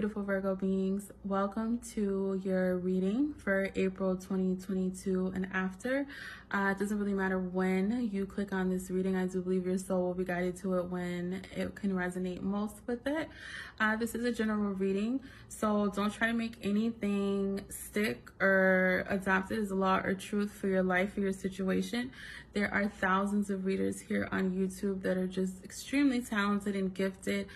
beautiful Virgo beings. Welcome to your reading for April 2022 and after. Uh, it doesn't really matter when you click on this reading. I do believe your soul will be guided to it when it can resonate most with it. Uh, this is a general reading, so don't try to make anything stick or adopt it as a law or truth for your life or your situation. There are thousands of readers here on YouTube that are just extremely talented and gifted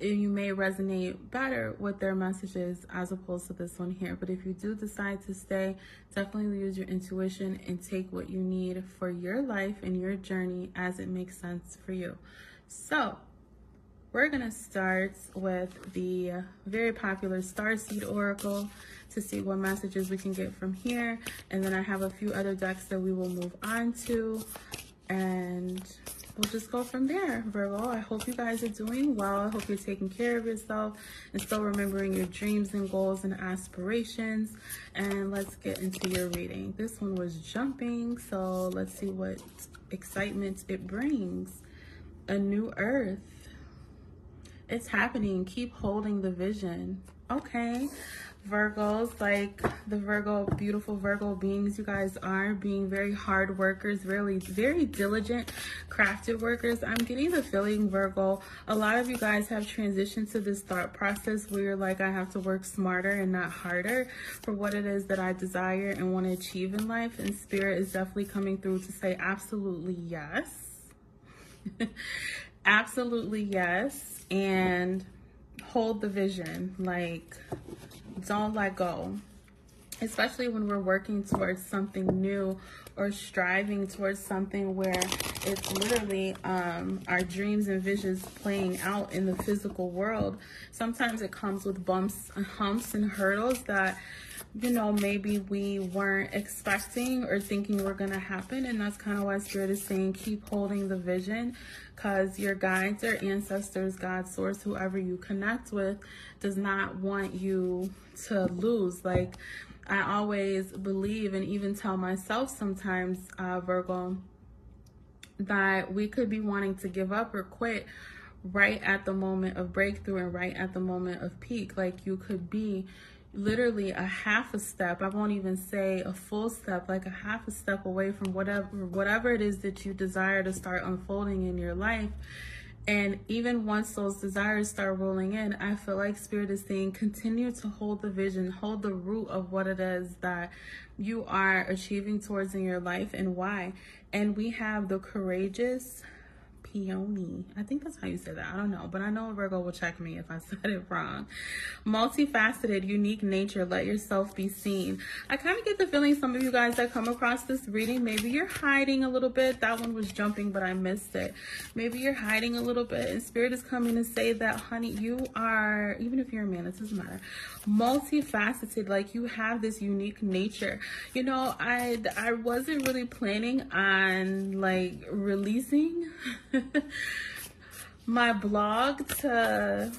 you may resonate better with their messages as opposed to this one here. But if you do decide to stay, definitely use your intuition and take what you need for your life and your journey as it makes sense for you. So, we're going to start with the very popular Starseed Oracle to see what messages we can get from here. And then I have a few other decks that we will move on to. And we'll just go from there, Virgo. I hope you guys are doing well. I hope you're taking care of yourself and still remembering your dreams and goals and aspirations. And let's get into your reading. This one was jumping, so let's see what excitement it brings. A new earth. It's happening. Keep holding the vision. Okay. Virgos, like the Virgo, beautiful Virgo beings you guys are, being very hard workers, really very diligent, crafted workers. I'm getting the feeling, Virgo, a lot of you guys have transitioned to this thought process where you're like, I have to work smarter and not harder for what it is that I desire and want to achieve in life. And Spirit is definitely coming through to say absolutely yes. absolutely yes. And hold the vision. Like, don't let go especially when we're working towards something new or striving towards something where it's literally um, our dreams and visions playing out in the physical world. Sometimes it comes with bumps and humps and hurdles that, you know, maybe we weren't expecting or thinking were going to happen. And that's kind of why Spirit is saying keep holding the vision because your guides, your ancestors, God, source, whoever you connect with, does not want you to lose. Like, I always believe and even tell myself sometimes, uh, Virgo, that we could be wanting to give up or quit right at the moment of breakthrough and right at the moment of peak. Like you could be literally a half a step i won't even say a full step like a half a step away from whatever whatever it is that you desire to start unfolding in your life and even once those desires start rolling in, I feel like Spirit is saying continue to hold the vision, hold the root of what it is that you are achieving towards in your life and why. And we have the courageous peony. I think that's how you say that. I don't know, but I know Virgo will check me if I said it wrong. Multifaceted, unique nature, let yourself be seen. I kind of get the feeling some of you guys that come across this reading, maybe you're hiding a little bit. That one was jumping, but I missed it. Maybe you're hiding a little bit, and Spirit is coming to say that, honey, you are, even if you're a man, it doesn't matter, multifaceted. Like you have this unique nature. You know, I, I wasn't really planning on like releasing my blog to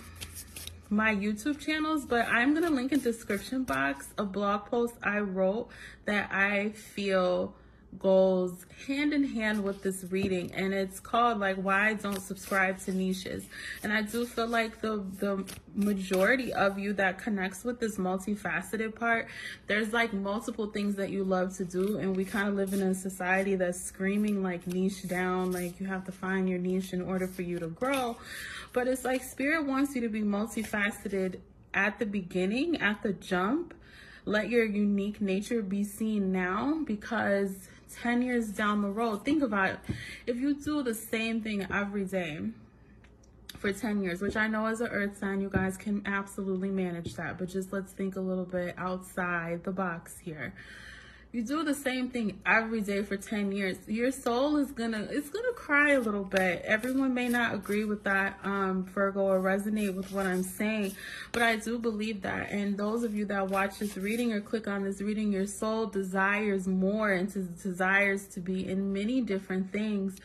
my YouTube channels, but I'm going to link in description box a blog post I wrote that I feel goes hand in hand with this reading and it's called like why don't subscribe to niches? And I do feel like the the majority of you that connects with this multifaceted part there's like multiple things that you love to do and we kind of live in a society that's screaming like niche down like you have to find your niche in order for you to grow. But it's like spirit wants you to be multifaceted at the beginning at the jump. Let your unique nature be seen now because 10 years down the road, think about it. If you do the same thing every day for 10 years, which I know as an earth sign, you guys can absolutely manage that, but just let's think a little bit outside the box here you do the same thing every day for 10 years your soul is gonna it's gonna cry a little bit. Everyone may not agree with that um virgo or resonate with what i'm saying but i do believe that. And those of you that watch this reading or click on this reading your soul desires more and desires to be in many different things.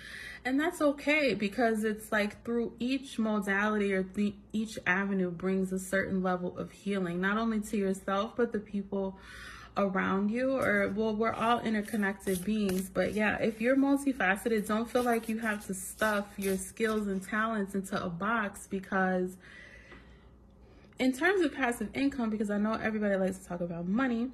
And that's okay because it's like through each modality or th- each avenue brings a certain level of healing not only to yourself but the people around you or well we're all interconnected beings but yeah if you're multifaceted don't feel like you have to stuff your skills and talents into a box because in terms of passive income, because I know everybody likes to talk about money,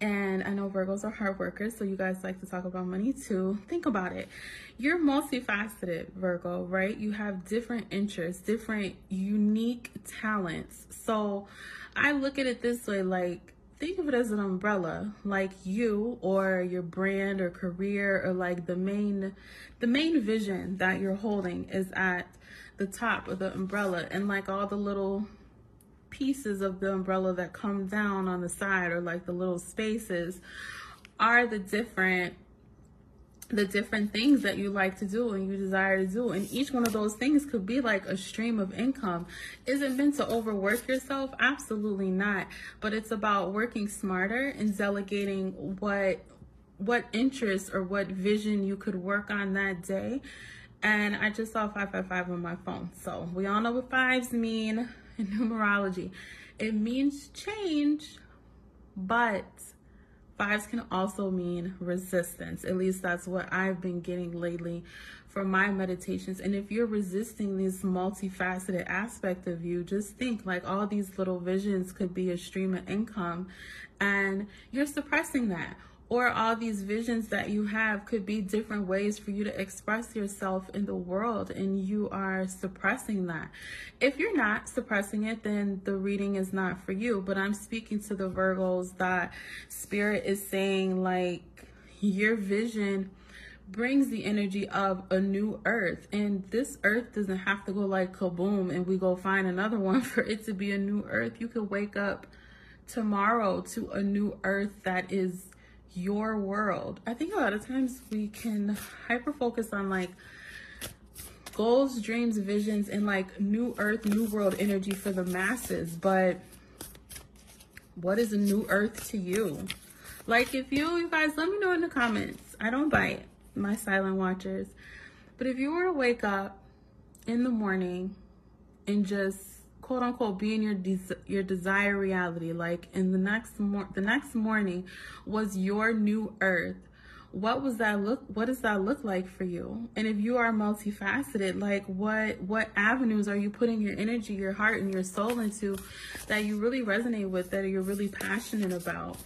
and I know Virgos are hard workers, so you guys like to talk about money too. Think about it. You're multifaceted, Virgo, right? You have different interests, different unique talents. So I look at it this way like, think of it as an umbrella like you or your brand or career or like the main the main vision that you're holding is at the top of the umbrella. And like all the little pieces of the umbrella that come down on the side or like the little spaces are the different the different things that you like to do and you desire to do. And each one of those things could be like a stream of income. Is it meant to overwork yourself? Absolutely not. But it's about working smarter and delegating what what interest or what vision you could work on that day. And I just saw 555 on my phone. So we all know what fives mean in numerology. It means change, but Fives can also mean resistance. At least that's what I've been getting lately from my meditations. And if you're resisting this multifaceted aspect of you, just think like all these little visions could be a stream of income and you're suppressing that or all these visions that you have could be different ways for you to express yourself in the world and you are suppressing that. If you're not suppressing it, then the reading is not for you. But I'm speaking to the Virgos that spirit is saying like your vision brings the energy of a new earth and this earth doesn't have to go like kaboom and we go find another one for it to be a new earth you could wake up tomorrow to a new earth that is your world. I think a lot of times we can hyper focus on like goals, dreams, visions, and like new earth, new world energy for the masses. But what is a new earth to you? Like if you, you guys, let me know in the comments. I don't bite, my silent watchers. But if you were to wake up in the morning and just quote unquote being your des- your desired reality. Like in the next mor- the next morning was your new earth. What was that look what does that look like for you? And if you are multifaceted like what what avenues are you putting your energy your heart and your soul into that you really resonate with that you're really passionate about?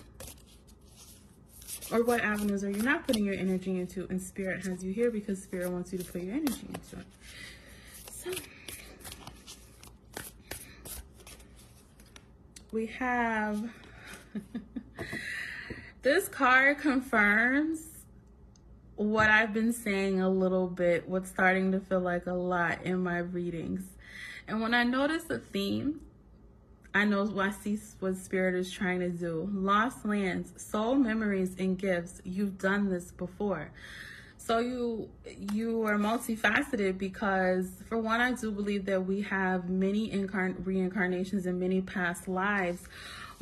Or what avenues are you not putting your energy into and spirit has you here because spirit wants you to put your energy into it? So we have this card confirms what I've been saying a little bit, what's starting to feel like a lot in my readings. And when I notice a theme, I know what I see what spirit is trying to do. Lost lands, soul memories, and gifts. You've done this before. So you you are multifaceted because for one, I do believe that we have many incarn- reincarnations and many past lives.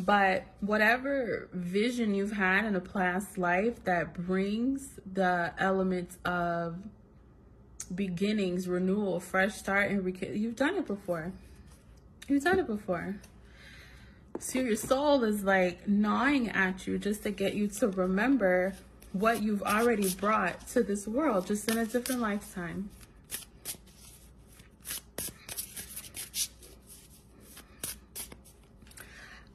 But whatever vision you've had in a past life that brings the elements of beginnings, renewal, fresh start, and you've done it before. You've done it before. So your soul is like gnawing at you just to get you to remember what you've already brought to this world, just in a different lifetime.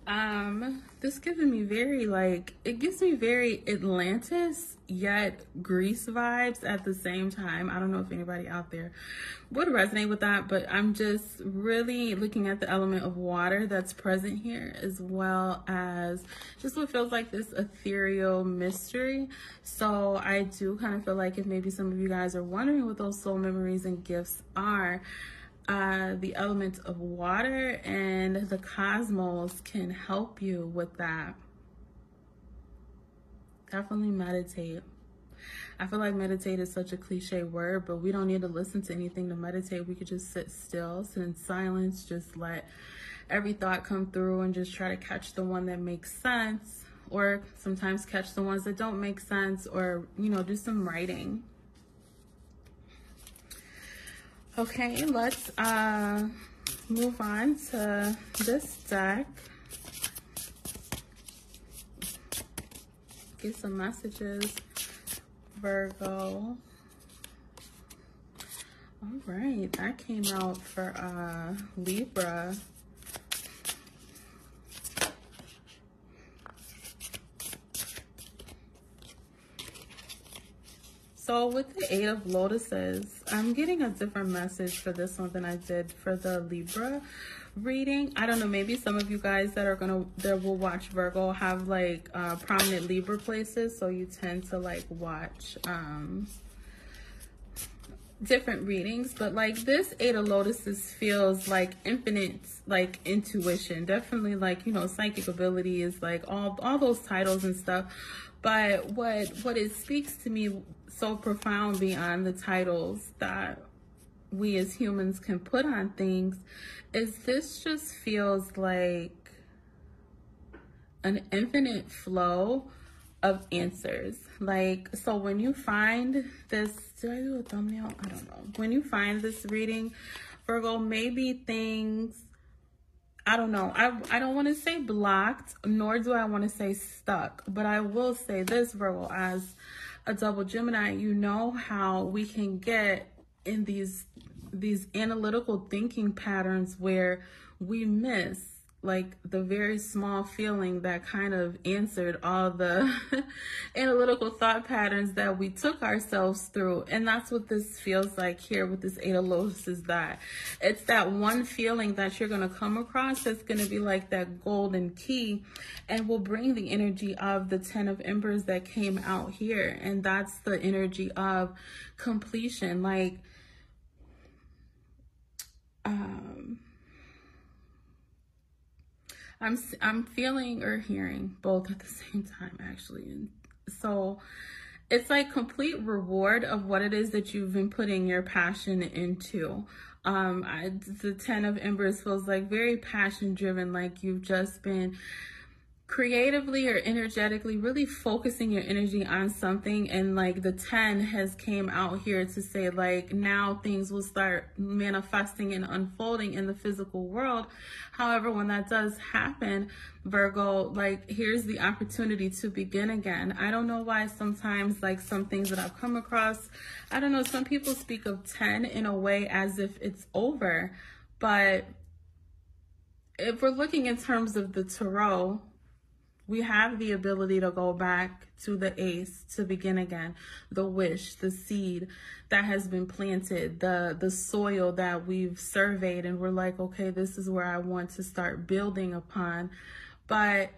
Um, this giving me very like it gives me very Atlantis yet Greece vibes at the same time. I don't know if anybody out there would resonate with that, but I'm just really looking at the element of water that's present here as well as just what feels like this ethereal mystery. So I do kind of feel like if maybe some of you guys are wondering what those soul memories and gifts are, uh, the elements of water and the cosmos can help you with that. Definitely meditate. I feel like meditate is such a cliche word, but we don't need to listen to anything to meditate. We could just sit still, sit in silence, just let every thought come through and just try to catch the one that makes sense, or sometimes catch the ones that don't make sense, or, you know, do some writing. Okay, let's uh, move on to this deck. Get some messages, Virgo. All right, that came out for uh, Libra. So with the Eight of Lotuses, I'm getting a different message for this one than I did for the Libra reading. I don't know, maybe some of you guys that are gonna that will watch Virgo have like uh, prominent Libra places, so you tend to like watch um different readings, but like this Eight of Lotuses feels like infinite like intuition. Definitely like, you know, psychic ability is like all all those titles and stuff. But what what it speaks to me so profound beyond the titles that we as humans can put on things is this just feels like an infinite flow of answers. Like, so when you find this, do I do a thumbnail? I don't know. When you find this reading, Virgo, maybe things, I don't know. I, I don't want to say blocked, nor do I want to say stuck, but I will say this, Virgo, as a double Gemini, you know how we can get in these these analytical thinking patterns where we miss like the very small feeling that kind of answered all the analytical thought patterns that we took ourselves through. And that's what this feels like here with this Eight of Lotus is that it's that one feeling that you're going to come across that's going to be like that golden key and will bring the energy of the Ten of Embers that came out here. And that's the energy of completion. Like, um, I'm I'm feeling or hearing both at the same time actually. And so it's like complete reward of what it is that you've been putting your passion into. Um, I, the 10 of embers feels like very passion driven, like you've just been creatively or energetically really focusing your energy on something and like the 10 has came out here to say like now things will start manifesting and unfolding in the physical world. However when that does happen virgo like here's the opportunity to begin again. I don't know why sometimes like some things that i've come across i don't know some people speak of 10 in a way as if it's over but if we're looking in terms of the tarot we have the ability to go back to the ace to begin again. The wish the seed that has been planted the the soil that we've surveyed and we're like okay this is where i want to start building upon. But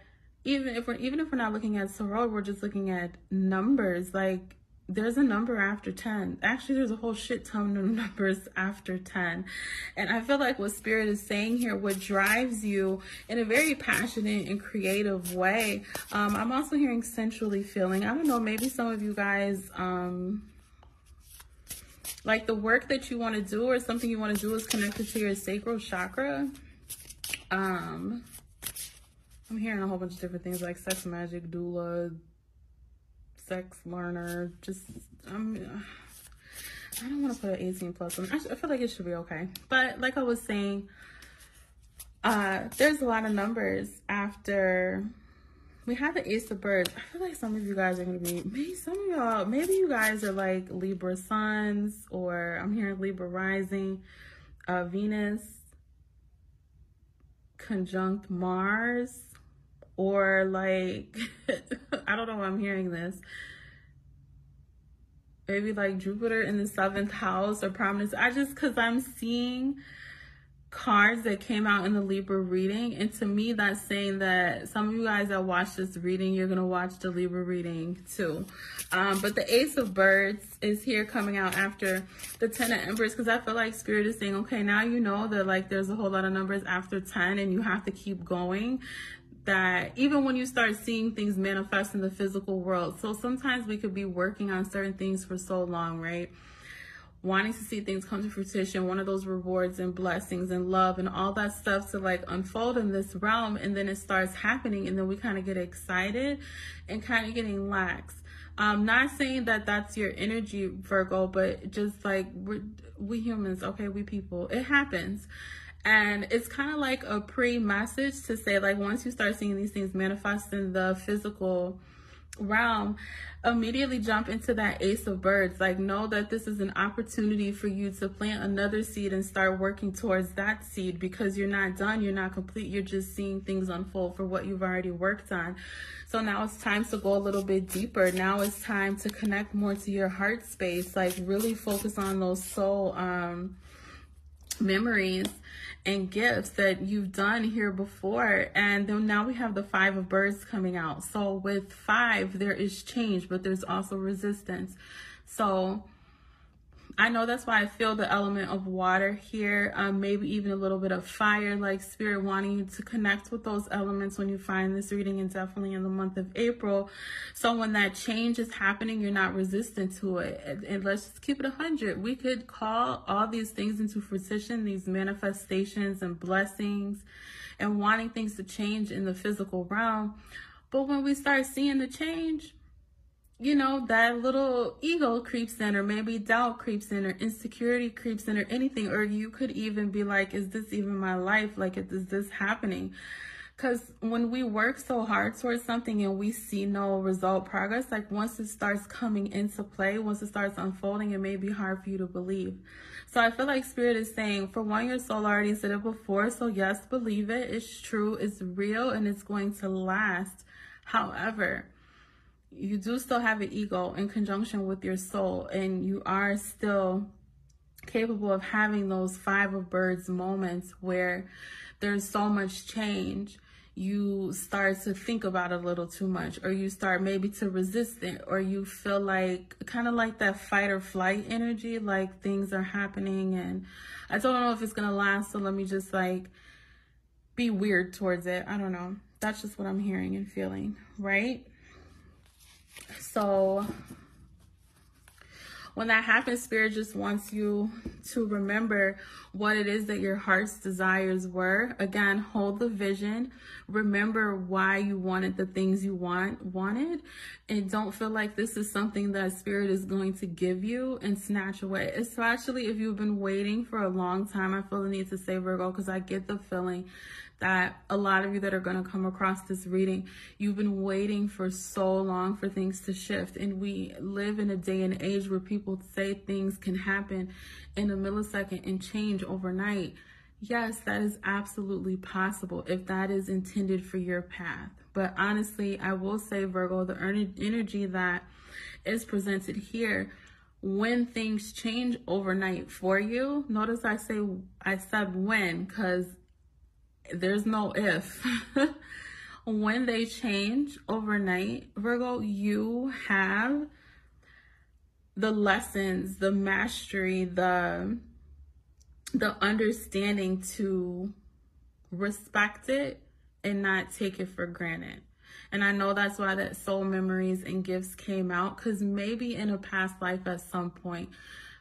even if we're even if we're not looking at tarot we're just looking at numbers. Like there's a number after 10. Actually, there's a whole shit ton of numbers after 10. And I feel like what Spirit is saying here, what drives you in a very passionate and creative way. Um, I'm also hearing sensually feeling. I don't know, maybe some of you guys, um, like the work that you want to do or something you want to do is connected to your sacral chakra. Um, I'm hearing a whole bunch of different things like sex magic, doula, sex learner. Just, I'm, I don't want to put an 18 plus on. I, I feel like it should be okay. But like I was saying, uh, there's a lot of numbers after we have the ace of birds i feel like some of you guys are gonna be maybe some of y'all maybe you guys are like libra suns or i'm hearing libra rising uh venus conjunct mars or like I don't know why I'm hearing this. Maybe like Jupiter in the seventh house or prominence. I just cause I'm seeing cards that came out in the Libra reading. And to me, that's saying that some of you guys that watch this reading, you're to watch the Libra reading too. Um, but the Ace of Birds is here coming out after the Ten of Embers because I feel like Spirit is saying, okay, now you know that like there's a whole lot of numbers after 10 and you have to keep going that even when you start seeing things manifest in the physical world, so sometimes we could be working on certain things for so long, right? Wanting to see things come to fruition, one of those rewards and blessings and love and all that stuff to like unfold in this realm, and then it starts happening, and then we kind of get excited and kind of getting lax. I'm not saying that that's your energy, Virgo, but just like we we humans, okay, we people, it happens. And it's kind of like a pre message to say, like, once you start seeing these things manifest in the physical realm, immediately jump into that ace of birds. Like, know that this is an opportunity for you to plant another seed and start working towards that seed because you're not done, you're not complete, you're just seeing things unfold for what you've already worked on. So now it's time to go a little bit deeper. Now it's time to connect more to your heart space, like, really focus on those soul um, memories and gifts that you've done here before. And then now we have the five of birds coming out. So with five, there is change, but there's also resistance. So I know that's why I feel the element of water here, um, maybe even a little bit of fire, like spirit wanting you to connect with those elements when you find this reading, and definitely in the month of April. So when that change is happening, you're not resistant to it. And, and let's just keep it 100. We could call all these things into fruition, these manifestations and blessings, and wanting things to change in the physical realm. But when we start seeing the change, you know, that little ego creeps in, or maybe doubt creeps in, or insecurity creeps in, or anything. Or you could even be like, is this even my life? Like, is this happening? Because when we work so hard towards something and we see no result progress, like once it starts coming into play, once it starts unfolding, it may be hard for you to believe. So I feel like Spirit is saying, for one, your soul already said it before. So yes, believe it. It's true. It's real and it's going to last. However, you do still have an ego in conjunction with your soul and you are still capable of having those five of birds moments where there's so much change. You start to think about it a little too much or you start maybe to resist it or you feel like kind of like that fight or flight energy like things are happening. And i don't know if it's gonna last so let me just like be weird towards it. I don't know. That's just what i'm hearing and feeling right so when that happens, Spirit just wants you to remember what it is that your heart's desires were. Again, hold the vision. Remember why you wanted the things you want wanted. And don't feel like this is something that Spirit is going to give you and snatch away. Especially if you've been waiting for a long time. I feel the need to say Virgo because I get the feeling that a lot of you that are going to come across this reading, you've been waiting for so long for things to shift. And we live in a day and age where people say things can happen in a millisecond and change overnight. Yes, that is absolutely possible if that is intended for your path. But honestly, I will say, Virgo, the energy that is presented here when things change overnight for you notice i say i said when because there's no if. when they change overnight, Virgo, you have the lessons, the mastery, the the understanding to respect it and not take it for granted. And I know that's why that soul memories and gifts came out because maybe in a past life at some point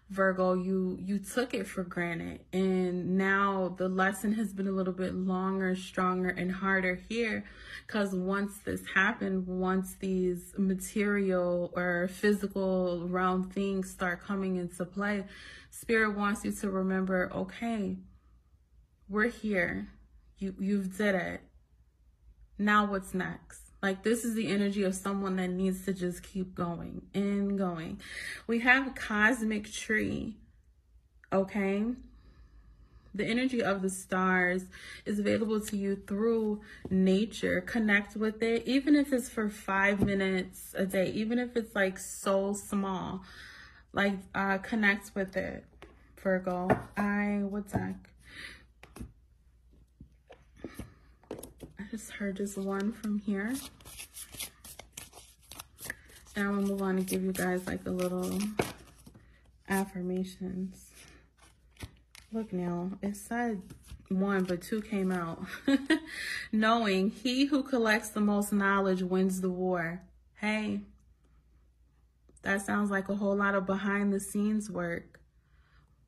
Virgo, you you took it for granted and now the lesson has been a little bit longer, stronger and harder here cuz once this happened, once these material or physical realm things start coming into play, spirit wants you to remember, okay, we're here. You you've did it. Now what's next? Like this is the energy of someone that needs to just keep going and going. We have cosmic tree. Okay? The energy of the stars is available to you through nature. Connect with it, even if it's for five minutes a day, even if it's like so small. Like, uh, connect with it, Virgo. I, what's that? Just heard just one from here. And I'm gonna move on to give you guys like a little affirmations. Look now, it said one, but two came out. Knowing he who collects the most knowledge wins the war. Hey, that sounds like a whole lot of behind the scenes work.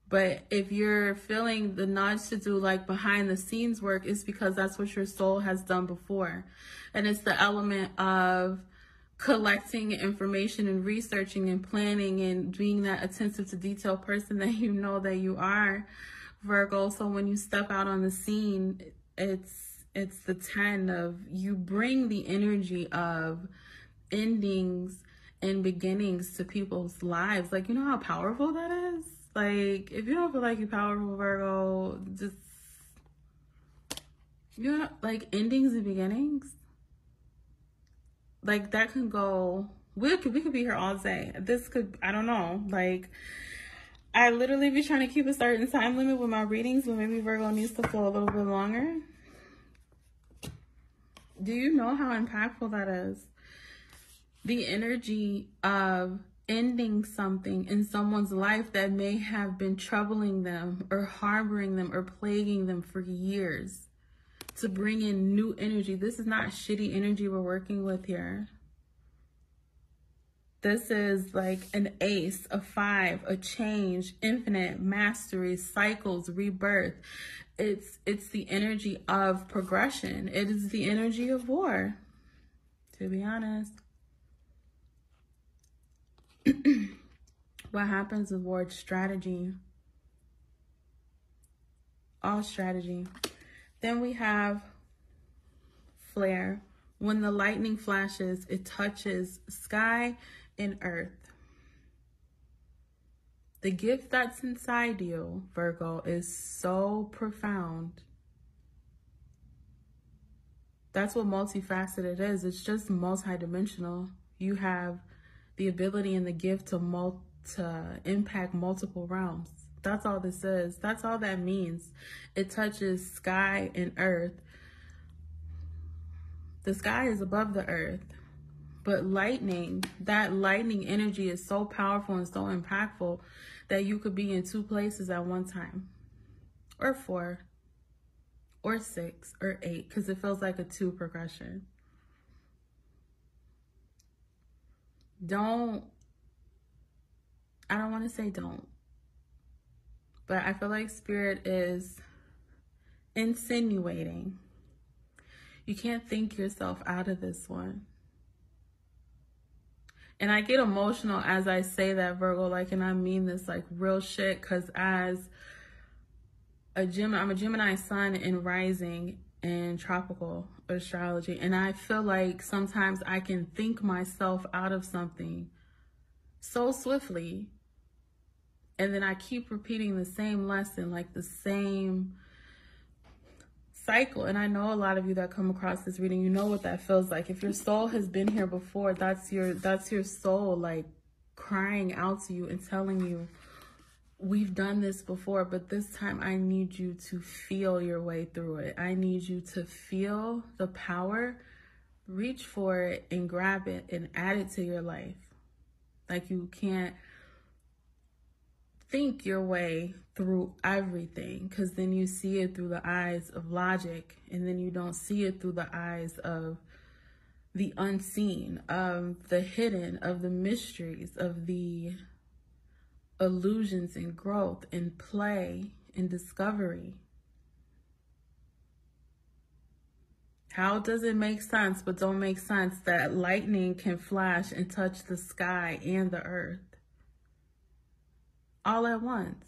But if you're feeling the nudge to do like behind the scenes work, it's because that's what your soul has done before. And it's the element of collecting information and researching and planning and being that attentive to detail person that you know that you are, Virgo. So when you step out on the scene, it's it's the 10 of you bring the energy of endings and beginnings to people's lives. Like, you know how powerful that is? Like, if you don't feel like you're powerful, Virgo, just, you know, like endings and beginnings. Like, that can go, we could, we could be here all day. This could, I don't know, like, I literally be trying to keep a certain time limit with my readings, but maybe Virgo needs to flow a little bit longer. Do you know how impactful that is? The energy of ending something in someone's life that may have been troubling them or harboring them or plaguing them for years to bring in new energy. This is not shitty energy we're working with here. This is like an ace, a five, a change, infinite, mastery, cycles, rebirth. It's it's the energy of progression. It is the energy of war. To be honest. what happens with war strategy? All strategy. Then we have flare. When the lightning flashes, it touches sky and earth. The gift that's inside you, Virgo, is so profound. That's what multifaceted is. It's just multidimensional. You have the ability and the gift to mul- to impact multiple realms. That's all this is. That's all that means. It touches sky and earth. The sky is above the earth. But lightning, that lightning energy is so powerful and so impactful that you could be in two places at one time, or four, or six, or eight, because it feels like a two progression. Don't, I don't want to say don't, but I feel like spirit is insinuating. You can't think yourself out of this one and I get emotional as I say that, Virgo, like, and I mean this like real shit, because as a Gemini, I'm a Gemini sun in rising in tropical astrology, and I feel like sometimes I can think myself out of something so swiftly, and then I keep repeating the same lesson, like the same cycle. And I know a lot of you that come across this reading, you know what that feels like. If your soul has been here before, that's your that's your soul like crying out to you and telling you we've done this before, but this time I need you to feel your way through it. I need you to feel the power, reach for it and grab it and add it to your life. Like you can't think your way through everything because then you see it through the eyes of logic and then you don't see it through the eyes of the unseen, of the hidden, of the mysteries, of the illusions and growth and play and discovery. How does it make sense, but don't make sense that lightning can flash and touch the sky and the earth? all at once.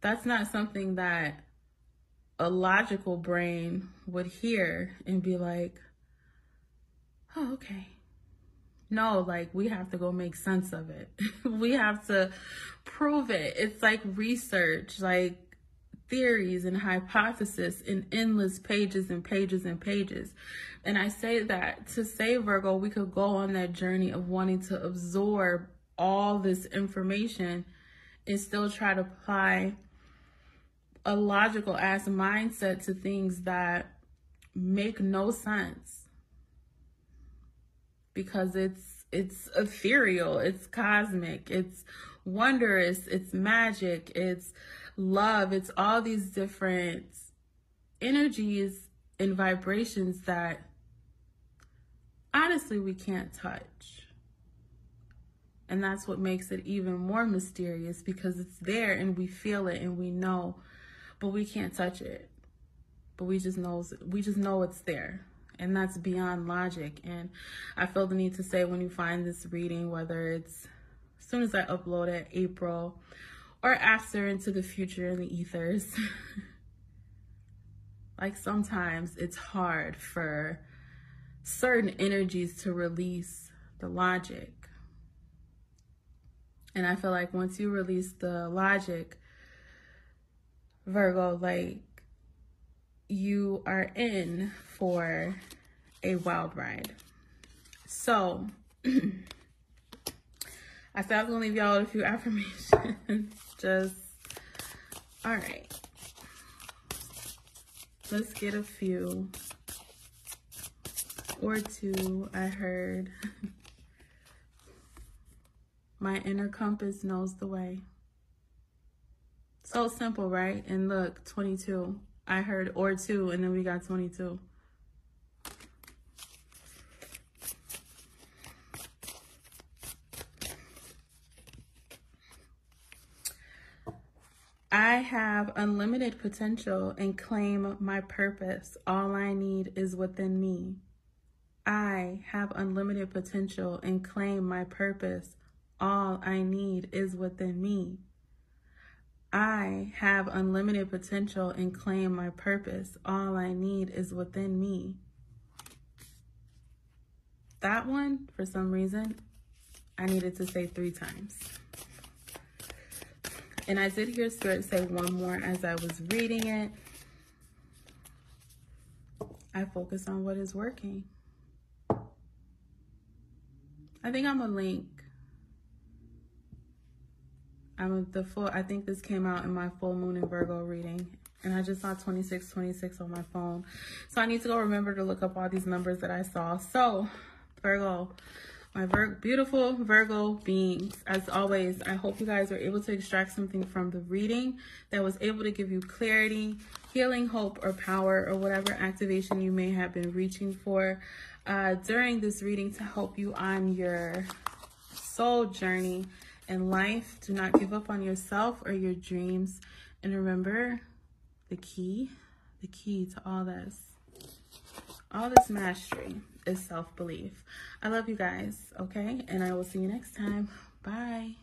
That's not something that a logical brain would hear and be like, oh, okay. No, like we have to go make sense of it. we have to prove it. It's like research, like theories and hypotheses in endless pages and pages and pages. And I say that to say, Virgo, we could go on that journey of wanting to absorb all this information and still try to apply a logical ass mindset to things that make no sense because it's it's ethereal it's cosmic it's wondrous it's magic it's love it's all these different energies and vibrations that honestly we can't touch and that's what makes it even more mysterious because it's there and we feel it and we know, but we can't touch it. But we just knows we just know it's there. And that's beyond logic. And I feel the need to say when you find this reading, whether it's as soon as I upload it, April, or after into the future in the ethers. like sometimes it's hard for certain energies to release the logic. And I feel like once you release the logic, Virgo, like you are in for a wild ride. So, I said I was gonna leave y'all a few affirmations. Just, all right. Let's get a few or two. I heard. My inner compass knows the way. So simple, right? And look, 22. I heard or two, and then we got 22. I have unlimited potential and claim my purpose. All I need is within me. I have unlimited potential and claim my purpose. All I need is within me. I have unlimited potential and claim my purpose. All I need is within me. That one, for some reason, I needed to say three times. And I did hear Spirit say one more as I was reading it. I focus on what is working. I think I'm a link. I'm the full, I think this came out in my full moon in Virgo reading. And I just saw 2626 on my phone. So I need to go remember to look up all these numbers that I saw. So, Virgo, my Vir beautiful Virgo beings. As always, I hope you guys are able to extract something from the reading that was able to give you clarity, healing, hope, or power, or whatever activation you may have been reaching for uh, during this reading to help you on your soul journey in life. Do not give up on yourself or your dreams. And remember the key, the key to all this, all this mastery is self belief. I love you guys, okay? And I will see you next time. Bye.